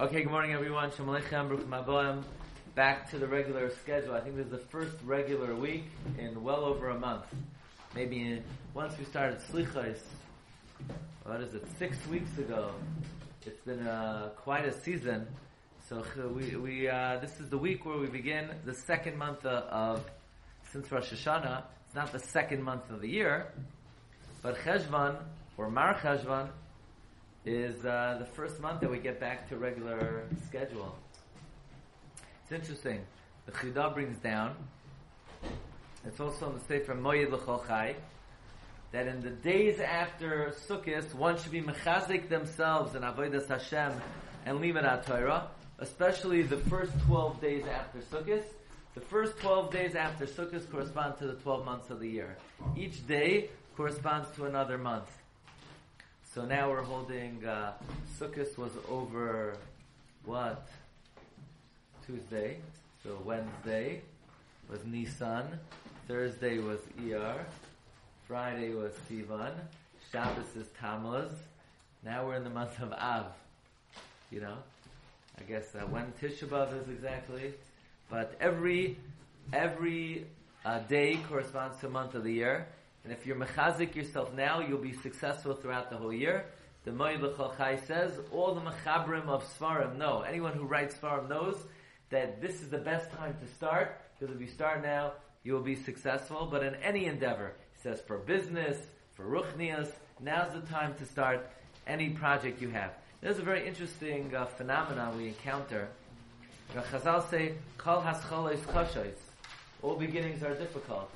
Okay, good morning everyone. Shalom Aleichem, Baruch Maboim. Back to the regular schedule. I think this is the first regular week in well over a month. Maybe in, once we started Slichos, what is it, six weeks ago. It's been uh, quite a season. So uh, we, we uh, this is the week where we begin the second month of, of since Rosh Hashanah. It's not the second month of the year, but Cheshvan or Mar Cheshvan is uh, the first month that we get back to regular schedule. It's interesting. The Chidah brings down. It's also in the Sefer Moyed L'Chochai that in the days after Sukkot, one should be mechazik themselves in Avodas Hashem and Limud Torah, especially the first 12 days after Sukkot. The first 12 days after Sukkot correspond to the 12 months of the year. Each day corresponds to another month. So now we're holding, uh, Sukkot was over, what? Tuesday. So Wednesday was Nisan. Thursday was Iyar. Friday was Sivan. Shabbos is Tammuz. Now we're in the month of Av. You know? I guess uh, when Tisha B'Av is exactly. But every, every uh, day corresponds to a month of the year. And if you're mechazik yourself now, you'll be successful throughout the whole year. The Moed L'Cholchai says, all the mechabrim of Svarim know. Anyone who writes Svarim knows that this is the best time to start, because if you start now, you will be successful. But in any endeavor, he says for business, for ruchnias, now's the time to start any project you have. There's a very interesting uh, phenomenon we encounter. Chazal say, Kol has All beginnings are difficult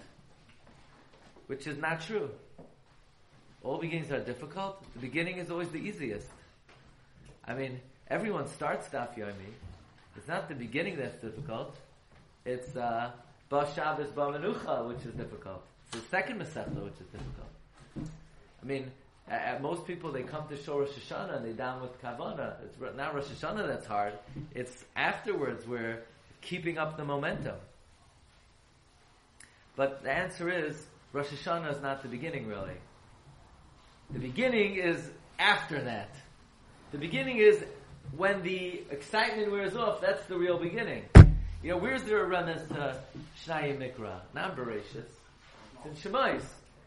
which is not true. All beginnings are difficult. The beginning is always the easiest. I mean, everyone starts Daf Yomi. It's not the beginning that's difficult. It's uh, Ba Shabbos Ba Menucha, which is difficult. It's the second Masechta, which is difficult. I mean, at most people they come to Shor Rosh Hashanah and they down with Kavana. It's not Rosh Hashanah that's hard. It's afterwards we're keeping up the momentum. But the answer is Rosh Hashanah is not the beginning, really. The beginning is after that. The beginning is when the excitement wears off. That's the real beginning. You know, where's there a remnant to Shnai Mikra? Not Bereshis. It's in Shemais.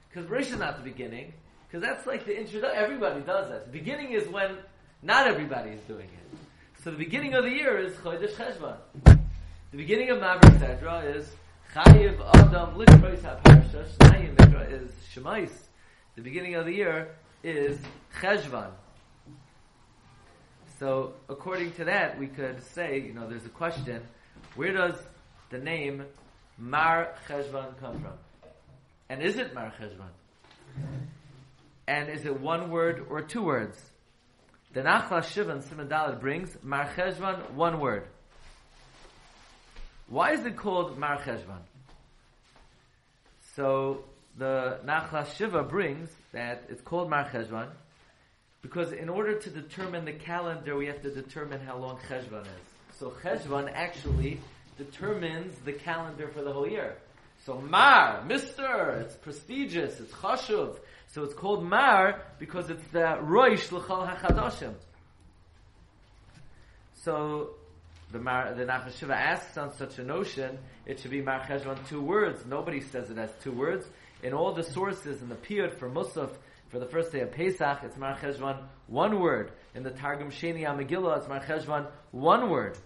Because Bereshis is not the beginning. Because that's like the introduction. Everybody does that. The beginning is when not everybody is doing it. So the beginning of the year is Chodesh Cheshvan. The beginning of Ma'aber Sedra is Chayiv Adam Likrois HaParsha, Shnayim is Shemais. The beginning of the year is Cheshvan. So, according to that, we could say, you know, there's a question, where does the name Mar Cheshvan come from? And is it Mar Cheshvan? And is it one word or two words? The Nachla Shivan Simon brings Mar Cheshvan, one word. Why is it called Mar Cheshvan? So the Nachlas Shiva brings that it's called Mar Cheshvan because in order to determine the calendar, we have to determine how long Cheshvan is. So Cheshvan actually determines the calendar for the whole year. So Mar, Mister, it's prestigious, it's chashuv. So it's called Mar because it's the Roish L'chal HaChadoshim. So the Mar, the asks on such a notion, it should be Mar Cheshvan two words. Nobody says it as two words. In all the sources in the period for Musaf, for the first day of Pesach, it's Mar Cheshvan one word. In the Targum Sheni Amagillah, it's Mar Cheshvan one word.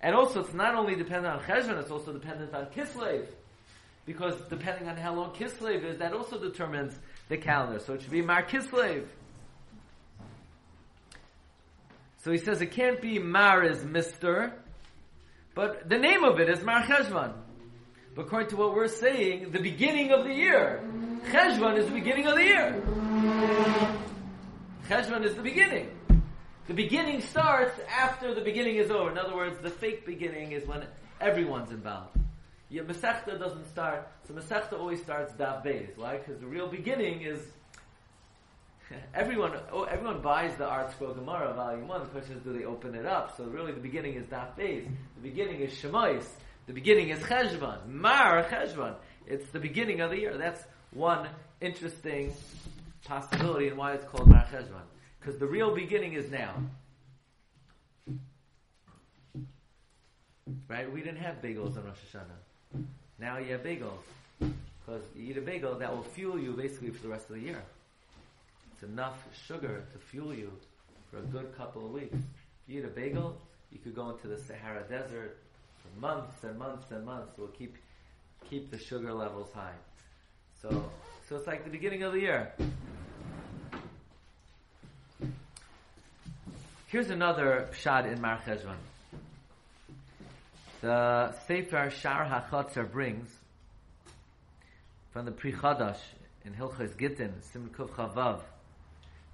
And also, it's not only dependent on Cheshvan, it's also dependent on Kislev. Because depending on how long Kislev is, that also determines the calendar. So it should be Mar Kislev. So he says it can't be Mar is Mister, but the name of it is Mar Cheshvan. But according to what we're saying, the beginning of the year, Cheshvan is the beginning of the year. Cheshvan is the beginning. The beginning starts after the beginning is over. In other words, the fake beginning is when everyone's involved. Yeah, Masechta doesn't start, so Masechta always starts Daf Beis. Why? Because the real beginning is everyone, oh, everyone buys the ArtScroll Gemara Volume One. The question is, do they open it up? So really, the beginning is Daf Beis. The beginning is Shemais. The beginning is Cheshvan. Mar Cheshvan. It's the beginning of the year. That's one interesting possibility and why it's called Mar Cheshvan. Because the real beginning is now. right? We didn't have bagels on Rosh Hashanah. Now you have bagels. Because you eat a bagel, that will fuel you basically for the rest of the year. Enough sugar to fuel you for a good couple of weeks. If You eat a bagel, you could go into the Sahara Desert for months and months and months. It will keep keep the sugar levels high. So so it's like the beginning of the year. Here's another shot in Mar. The Sefer Shar HaChotzer brings from the Pri Chadash in Hilchos Gittin, Simkuf Chavav.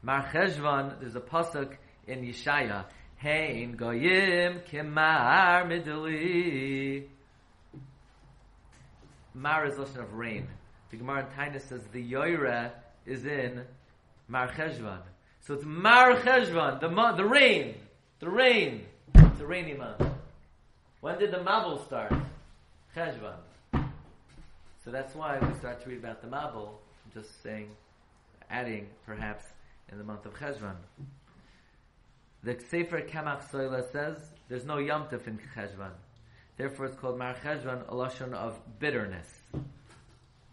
Mar Cheshvan, there's a pasuk in Yeshaya. Hein goyim kemar midli. Mar is lashon of rain. The Gemara in Tainus says the Yoira is in Mar Cheshvan. So it's Mar Cheshvan, the month, the rain, the rain. It's a rainy month. When did the Mabul start? Cheshvan. So that's why we start to read about the Mabul, just saying, adding perhaps in the month of Cheshvan. The Sefer Kemach Soila says there's no Yom in Cheshvan. Therefore it's called Mar Cheshvan, a lashon of bitterness.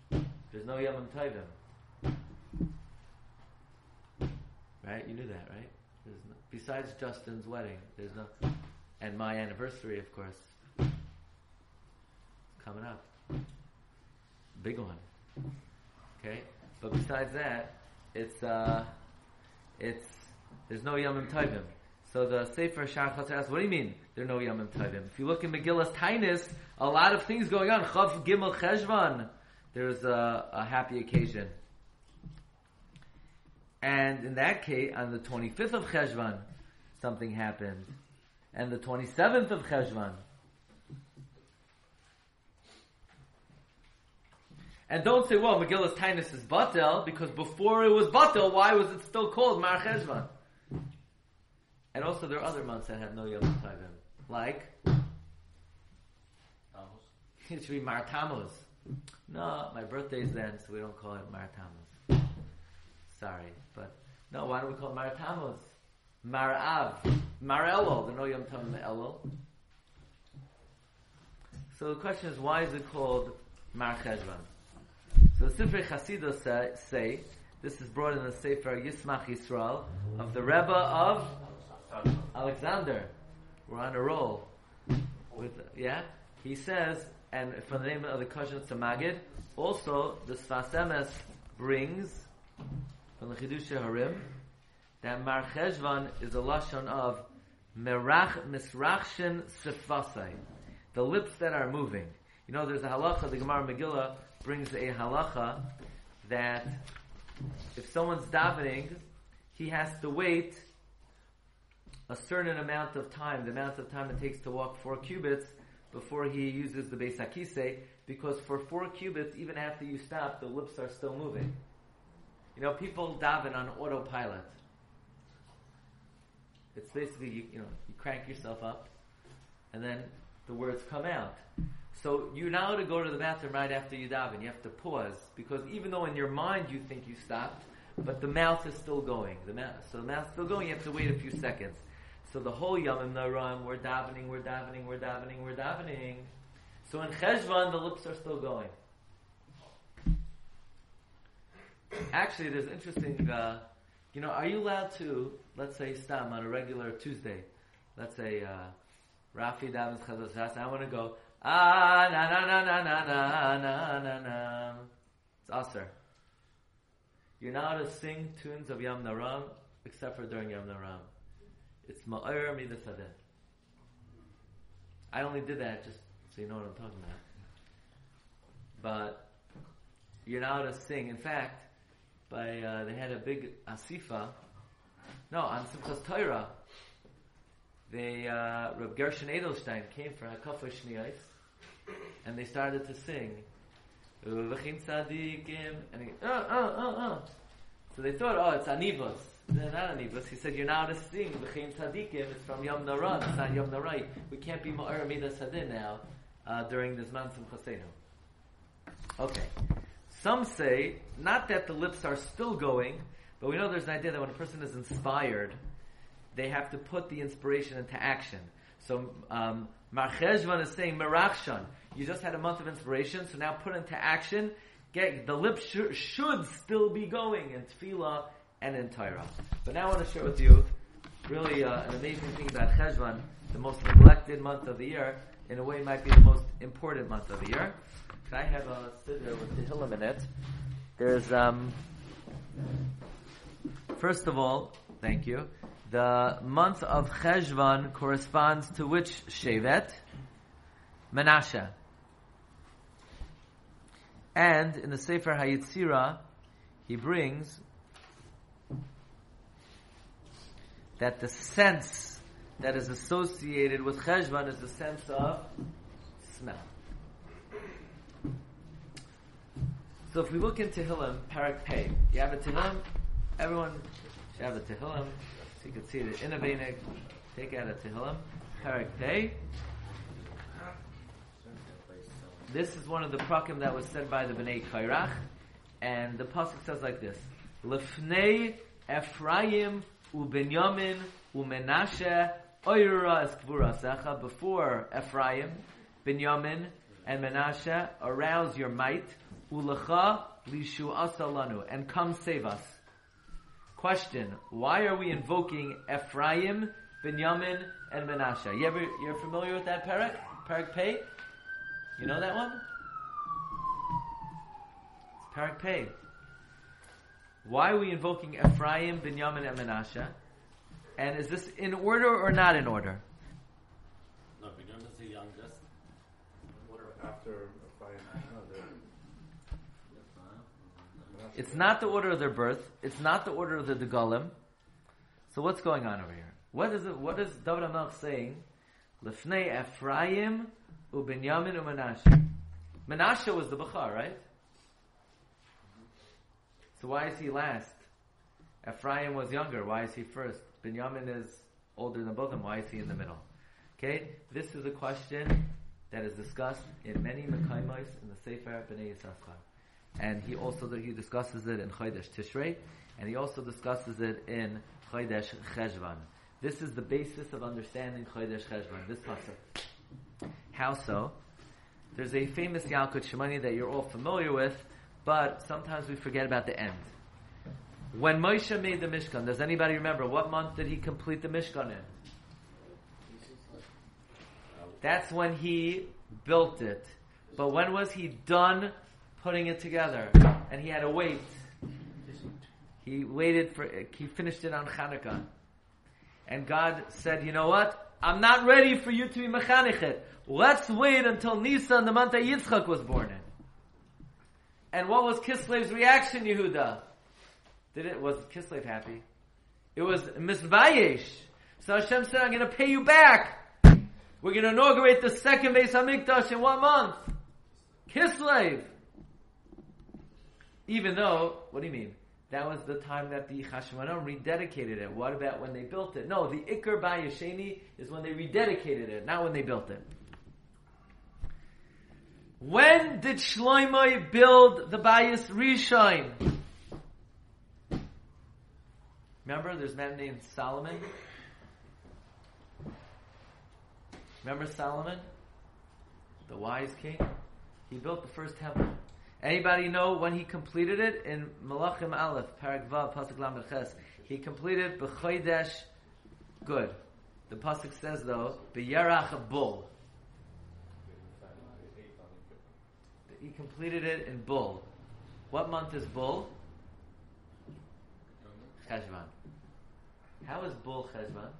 There's no Yom Tovim. Right? You knew that, right? No, besides Justin's wedding, there's no, and my anniversary, of course, it's coming up. Big one. Okay? But besides that, it's, uh, it's, there's no Yom Tovim. So the Sefer Shar asks, what do you mean there are no Yom Tovim? If you look in Megillah's Tainus, a lot of things going on. Chav Gimel Cheshvan. There's a, a happy occasion. And in that case, on the 25th of Cheshvan, something happened. And the 27th of Cheshvan. And don't say, well, Megillah's Tainus is Batel, because before it was Batel, why was it still called Mar Cheshvan? And also there are other months that have no Yom Tovim. Like? It should be Mar Tammuz. No, my birthday is then, so we don't call it Mar Tammuz. Sorry, but no, why don't we call it Mar Tammuz? Mar Av. Mar Elul. There are no Yom Tovim Elul. So the question is, why is it called Mar Cheshvan? So the Sifrei Chasidus say, say, this is brought in the Sefer Yismach Yisrael of the Rebbe of Alexander. We're on a roll. With yeah, he says, and from the name of the Koshan Samagid, also the Sfas Emes brings from the Chidusha Harim that Mar Cheshvan is a lashon of merach misrachshin sifasai, the lips that are moving. You know, there's a halacha. The Gemara Megillah brings a halacha that if someone's davening, he has to wait a certain amount of time, the amount of time it takes to walk four cubits before he uses the Beis Hakise, because for four cubits, even after you stop, the lips are still moving. You know, people daven on autopilot. It's basically, you, you know, you crank yourself up, and then the words come out. So you now to go to the bathroom right after you daven. You have to pause because even though in your mind you think you stopped, but the mouth is still going. The mouth, so the mouth's still going. You have to wait a few seconds. So the whole Yamim Naram, we're davening, we're davening, we're davening, we're davening. So in Cheshvan, the lips are still going. Actually, there's interesting. Uh, you know, are you allowed to, let's say, stam on a regular Tuesday? Let's say uh, Rafi davens Chazas I want to go ah na na na na na na na na na. It's aser. You're not to sing tunes of Yam Naram except for during Yam Naram. It's Ma'ir Midas I only did that just so you know what I'm talking about. But you're not to sing. In fact, by uh, they had a big asifa. No, on Simchas Torah, they uh, Reb Gershon Edelstein came for Hakafa Shniyos, and they started to sing. And he, uh, uh, uh, uh. So they thought, oh, it's Anivos. They're not Anivos. He said, you're now to sing V'chein Tzadikim. It's from Yom Nara. It's not Yom Narai. We can't be Ma'ar Midas Hadin now uh, during this month of Chasenu. Okay. Some say, not that the lips are still going, but we know there's an idea that when a person is inspired, they have to put the inspiration into action. So um, is saying Merachshan. You just had a month of inspiration, so now put into action. Get the lips sh- should still be going in Tefillah and in Torah. But now I want to share with you really uh, an amazing thing about Cheshvan, the most neglected month of the year. In a way, might be the most important month of the year. I have a siddur with Tehillim in it. There's um, first of all, thank you. The month of Cheshvan corresponds to which Shevet? Menashe. And in the Sefer Hayitzira, he brings that the sense that is associated with Cheshvan is the sense of smell. So if we look into Tehillim, Parak Pei, you have a Tehillim, everyone should have a Tehillim, you can see the in a Veinig, take out a Tehillim, Parak. This is one of the prakim that was said by the Bnei Kairach, and the pasuk says like this: Lefnei Ephraim uBenyamin uMenashe oira es Before Ephraim, Benyamin, and Menashe, arouse your might Ulacha lishu asalanu, and come save us. Question: Why are we invoking Ephraim, Binyamin, and Menashe? You ever you're familiar with that parak? Parak Pei? You know that one? It's parak Pei. Why are we invoking Ephraim, Binyamin, and Menashe? And is this in order or not in order? No, Binyamin is the youngest. Order after Ephraim. It's not the order of their birth. It's not the order of the Degalim. So what's going on over here? What is it? What is David Amelch saying? Lefnei Ephraim uBinyamin uMenashe. Menashe was the Bachar, right? So why is he last? Ephraim was younger. Why is he first? Binyamin is older than both of them. Why is he in the middle? Okay, this is a question that is discussed in many Mekaimos in the Sefer Bnei Yisachar and he also he discusses it in Chodesh Tishrei, and he also discusses it in Chodesh Cheshvan. This is the basis of understanding Chodesh Cheshvan. This pasuk. How so? There's a famous Yalkut Shimoni that you're all familiar with, but sometimes we forget about the end. When Moshe made the Mishkan, does anybody remember what month did he complete the Mishkan in? That's when he built it. But when was he done putting it together, and he had to wait. He waited for. He finished it on Hanukkah, and God said, "You know what? I'm not ready for you to be mechanichet. Let's wait until Nisan, the month that Yitzchak was born in." And what was Kislev's reaction, Yehuda? Did it was Kislev happy? It was misvayesh. So Hashem said, "I'm going to pay you back. We're going to inaugurate the second Beis Hamikdash in one month." Kislev. Even though, what do you mean? That was the time that the Chashmonaim rededicated it. What about when they built it? No, the Iker Bayasheni is when they rededicated it, not when they built it. When did Shloimeh build the Bayis Rishon? Remember, there's a man named Solomon. Remember Solomon, the wise king? He built the first temple. Anybody know when he completed it? In Malachim Aleph, Parak Vav, Pasuk Lamed Ches. He completed B'chodesh Good. The Pasuk says though, B'yarach Bull. He completed it in Bull. What month is Bull? Cheshvan. How is Bull Cheshvan?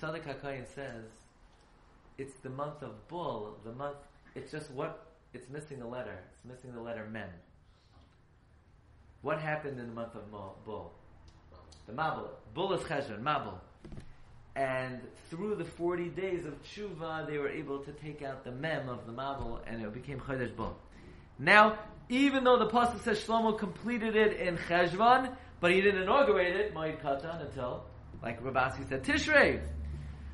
Tzaddik HaKayin says, it's the month of Bull, the month, it's just what it's missing a letter. It's missing the letter Mem. What happened in the month of Bull? The Mabul. Bull is Cheshvan, Mabul. And through the 40 days of Tshuva, they were able to take out the Mem of the Mabul, and it became Chodesh Bull. Now, even though the Pasuk says Shlomo completed it in Cheshvan, but he didn't inaugurate it, Moed Katan, until, like Rabasi said, Tishrei.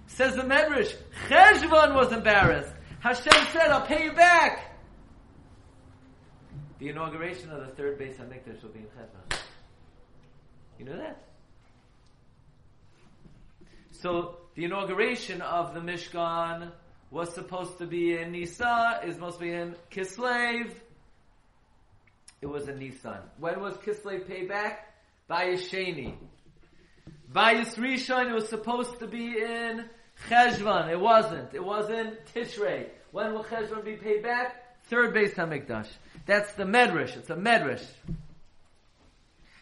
Says the Medrash, Cheshvan was embarrassed. Hashem said, I'll pay you back. The inauguration of the third Beis Hamikdash will be in Cheshvan. You know that? So the inauguration of the Mishkan was supposed to be in Nisan, is supposed to be in Kislev. It was in Nisan. When was Kislev paid back? Bayis Sheni. Bayis Rishon, it was supposed to be in Cheshvan. It wasn't. It was in Tishrei. When will Cheshvan be paid back? Third base Hamikdash. That's the Medrash. It's a Medrash.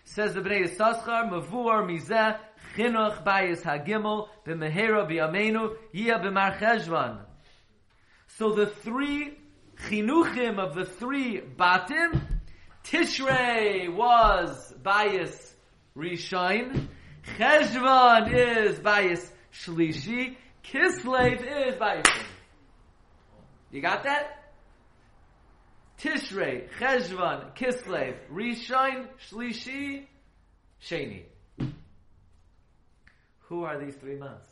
Says the Bnei Yisachar, Mavur Mizeh, Chinuch Bayis Hagimel, B'mehera B'yameinu, Yia B'mar Cheshvan. So the three chinuchim of the three batim, Tishrei was Bayis Rishon, Cheshvan is Bayis Shlishi, Kislev is Bayis You got that? Tishrei, Cheshvan, Kislev, Rishon, Shlishi, Sheni. Who are these three months?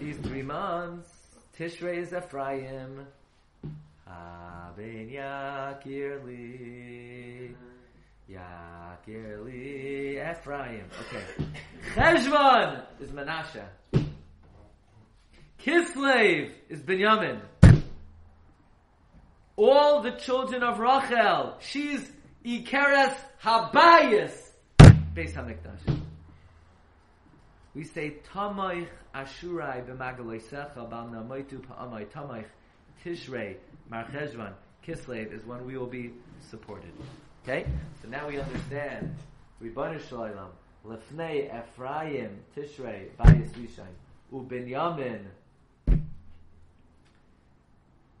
These three months, Tishrei is Ephraim, Haben Yakirli, Yakirli, Ephraim. Okay. Cheshvan is Menashe. Kislev is Binyamin. All the children of Rachel, she's Ikeres Habayis, Beis Hamikdash. We say Tamoich Ashurai b'Magaloisecha Bal Namoitu Pa'amai Tishrei Marcheshvan Kislev is when we will be supported. Okay, so now we understand. Ribbanu Shalom Lefnei Ephraim Tishrei Bayis Rishon U'Binyamin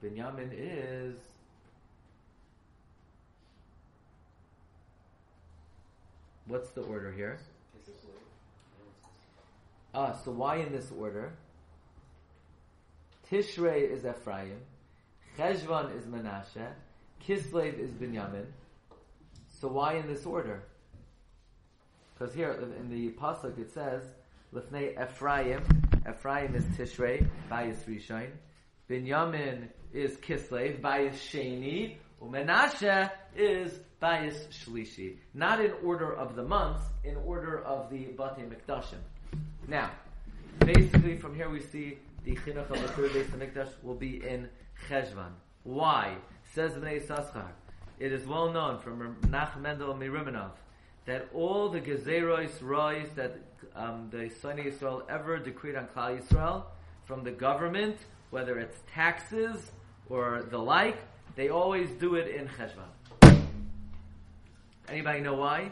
Binyamin is what's the order here? Ah, so why in this order? Tishrei is Ephraim, Cheshvan is Menashe, Kislev is Binyamin. So why in this order? Because here in the pasuk it says, "Lifnei Ephraim." Ephraim is Tishrei, Bayis Rishon. Binyamin is Kislev, Bayis Sheni. Umenashe is Bayis Shlishi. Not in order of the months, in order of the Bate Mikdashim. Now, basically from here we see the Chinuch of the third base of Mikdash will be in Cheshvan. Why? Says Bnei Saschar. It is well known from Nach Mendel Miriminov that all the Gezeros Rois that um, the Sonei Yisrael ever decreed on Klal Yisrael from the government, whether it's taxes or the like, they always do it in Cheshvan. Anybody know why?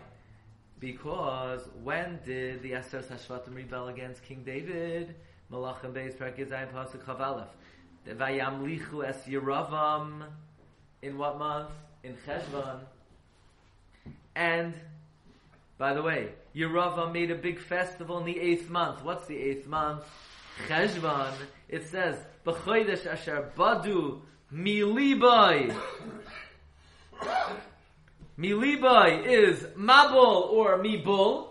Because when did the Aser Hashvatim rebel against King David? Malachim Beis Parakizayim Pasuk Chavalef. Vayamlichu es Yeravam. In what month? In Cheshvan. And, by the way, Yeravam made a big festival in the eighth month. What's the eighth month? Cheshvan. It says, B'chodesh asher badu milibai. Milibai is Mabul or Mibul.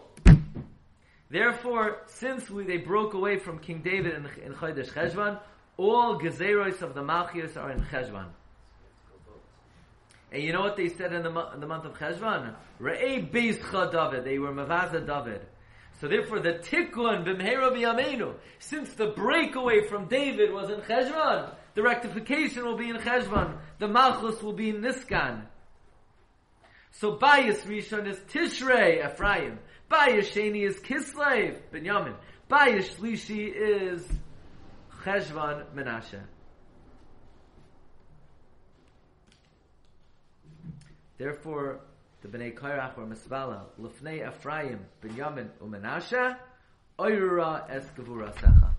Therefore, since we, they broke away from King David in, in Chodesh Cheshvan, all Gezeros of the Malchias are in Cheshvan. And you know what they said in the, in the month of Cheshvan? Re'ei Beis David. They were Mavaza David. So therefore, the Tikkun b'mehera b'yameinu, since the breakaway from David was in Cheshvan, the rectification will be in Cheshvan. The Malchus will be in Niskan. So Bayis Rishon is Tishrei, Ephraim. Bayis Sheni is Kislev, Binyamin. Bayis Shlishi is Cheshvan, Menashe. Therefore, the Bnei Kairach or Misbala, Lufnei Ephraim, Binyamin, Umenashe, Oyrura es Gevura Secha.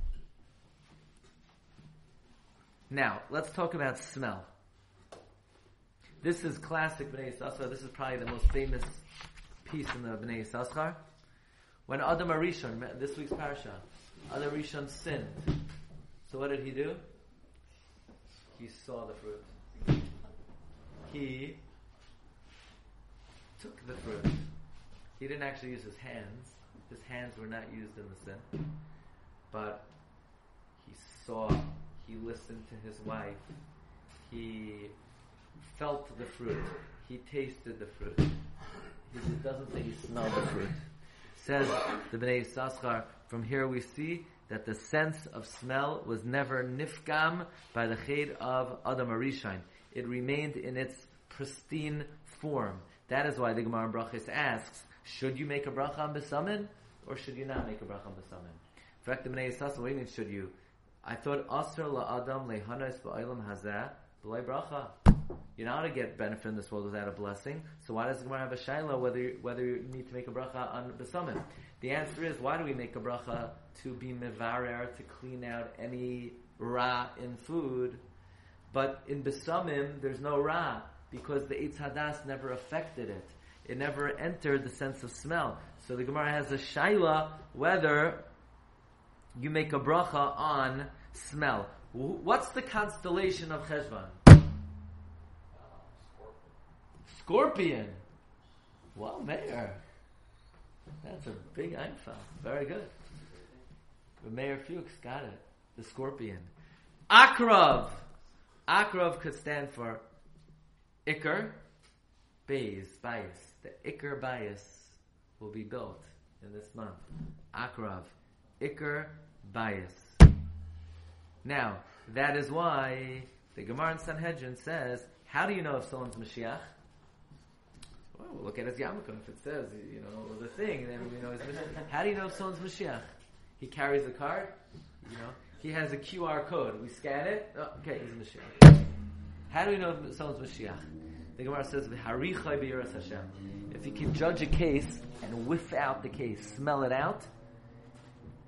Now, let's talk about smell. This is classic Bnei Yisachar. This is probably the most famous piece in the Bnei Yisachar. When Adam Arishon, this week's parasha, Adam Arishon sinned. So what did he do? He saw the fruit. He took the fruit. He didn't actually use his hands. His hands were not used in the sin. But he saw, he listened to his wife, he felt the fruit, he tasted the fruit. He doesn't say he smelled the fruit. Says the Bnei Saschar, From here we see that the sense of smell was never nifgam by the ched of Adam Arishain. It remained in its pristine form. That is why the Gemara Brachis asks, should you make a bracha on besamin, or should you not make a bracha on besamin? In fact, the what do you mean should you? I thought, Asr la Adam lehanos ba'olam hazeh b'lay bracha. You're not to get benefit in this world without a blessing. So why does the Gemara have a shaila whether whether you need to make a bracha on besamin? The answer is why do we make a bracha to be mevarer to clean out any ra in food, but in besamim there's no ra because the eitz hadas never affected it. It never entered the sense of smell. So the Gemara has a shaila whether you make a bracha on smell. What's the constellation of Cheshvan? Scorpion. Well, Meir. That's a big Einfall. Very good. But Meir Fuchs got it. The scorpion. Akrav. Akrav could stand for Iker, Bays, bias. The Iker bias will be built in this month. Akrav. Iker bias. Now, that is why the Gemara in Sanhedrin says, how do you know if someone's Mashiach? Well, we'll look at his yarmulke. If it says, you know, the thing, then we know he's Mashiach. How do you know if someone's Mashiach? He carries a card, you know, he has a QR code. We scan it, oh, okay, he's a Mashiach. How do we know if someone's Mashiach? The Gemara says, "V'harichai b'yiras Hashem." If you can judge a case and whiff out the case, smell it out,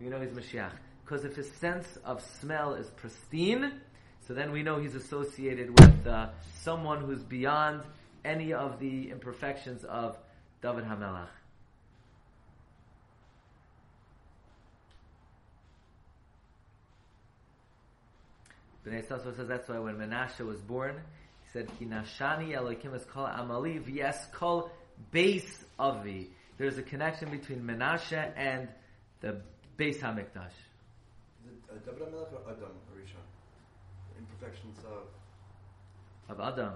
you know he's Mashiach. Because if his sense of smell is pristine, so then we know he's associated with uh, someone who's beyond any of the imperfections of David Hamelach. Bnei Sasra says that's why when Menashe was born, he said, "Hinashani Elokim is kol Amali v'yes kol base avi." There's a connection between Menashe and the base Hamikdash. Is it uh, David HaMelech or Adam Harishon? Imperfections of... of Adam.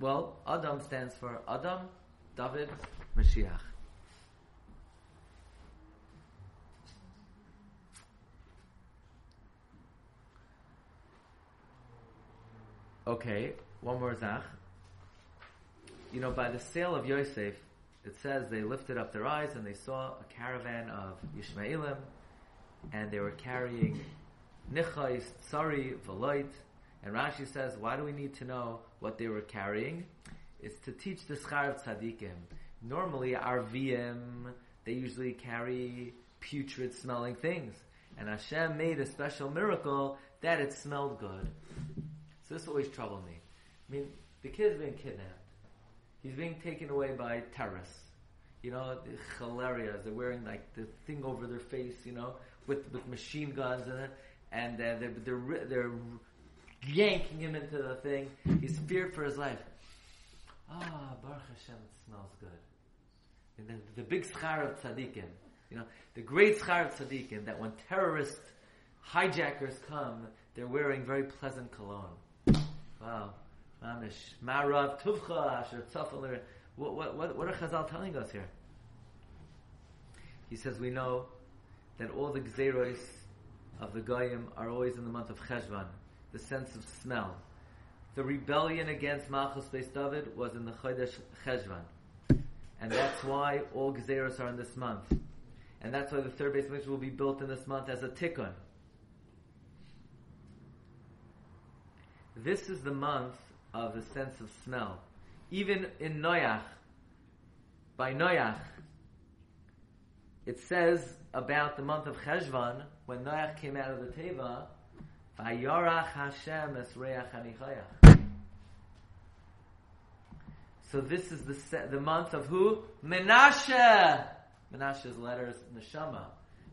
Well, Adam stands for Adam, David, Mashiach. Okay, one more zach. You know, by the sale of Yosef, it says they lifted up their eyes and they saw a caravan of Yishmaelim, and they were carrying nichais, tsari, veloit. And Rashi says, why do we need to know what they were carrying? It's to teach the schar of tzaddikim. Normally, arvim, they usually carry putrid smelling things. And Hashem made a special miracle that it smelled good. So this always troubled me. I mean, the kid's being kidnapped. He's being taken away by terrorists. You know, the hilarious. They're wearing like the thing over their face, you know, with, with machine guns and it. And uh, they're, they're, they're yanking him into the thing. He's feared for his life. Ah, Baruch Hashem, it smells good. And then the big schar of tzaddikim, you know, the great schar of tzaddikim, that when terrorist hijackers come, they're wearing very pleasant cologne. Wow. Marav tuvcha asher tzafel what, what, what, are Chazal telling us here? He says we know that all the gzeros of the Goyim are always in the month of Cheshvan, the sense of smell. The rebellion against Malchus Beis David was in the Chodesh Cheshvan. And that's why all Gzeros are in this month. And that's why the third base will be built in this month as a tikkun. This is the month of the sense of smell. Even in Noach, by Noach, it says about the month of Cheshvan, when Noach came out of the Teva, Hashem es reach anichayach. So this is the se- the month of who? Menashe! Menashe's letters neshama,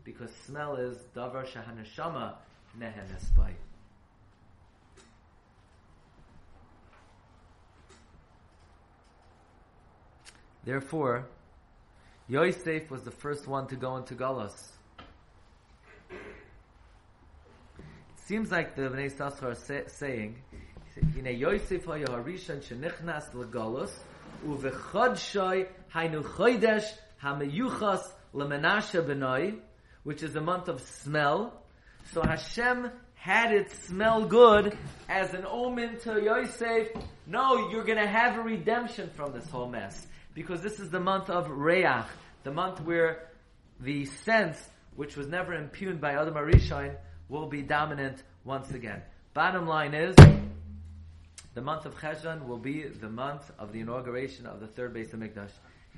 because smell is davar shahaneshama nehen espai. Therefore, Yosef was the first one to go into Galus. It seems like the Bnei Yissaschar are say, saying, Hine Yosef haya harishan shenichnas legalus uvechad shoy hainu chodesh hameyuchas lemenashe benoi which is the month of smell. So Hashem had it smell good as an omen to Yosef. No, you're going to have a redemption from this whole mess because this is the month of Reach, the month where the sense, which was never impugned by Adam Arishain, will be dominant once again. Bottom line is, the month of Cheshvan will be the month of the inauguration of the third base of Mikdash.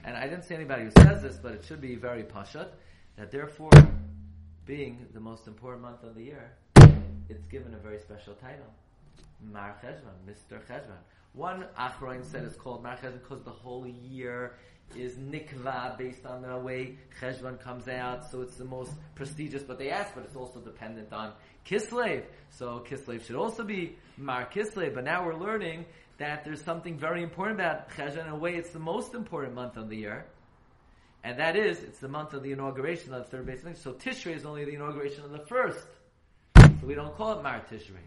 And I didn't see anybody who says this, but it should be very pashat, that therefore, being the most important month of the year, it's given a very special title. Mar Cheshvan, Mr. Cheshvan. One Achroin said it's called Mar because the whole year is nikva based on the way Cheshvan comes out, so it's the most prestigious. But they ask, but it's also dependent on Kislev. So Kislev should also be Mar Kislev. But now we're learning that there's something very important about Cheshvan. In a way, it's the most important month of the year. And that is, it's the month of the inauguration of the third base. So Tishrei is only the inauguration of the first. So we don't call it Mar Tishrei.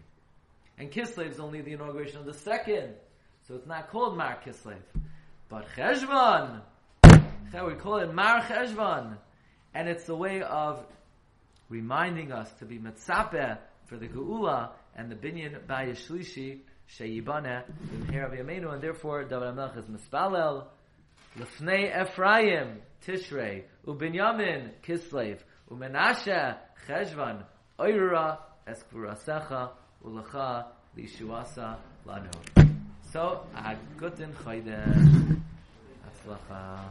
And Kislev is only the inauguration of the second. So it's not called Mar Kislev. But Cheshvan, we call it Mar Cheshvan. And it's a way of reminding us to be Metzapeh for the Geula and the Binyan Bayishlishi Sheyibane B'mher Yameinu. And therefore, David HaMelech is Mispalel, Lefnei Ephraim, Tishrei, Ubinyamin, Kislev, Umenashe, Cheshvan, Oira, Eskvurasecha, Ulecha, Lishuasa, Lanu. So, a guten Chayde. Atzlacha.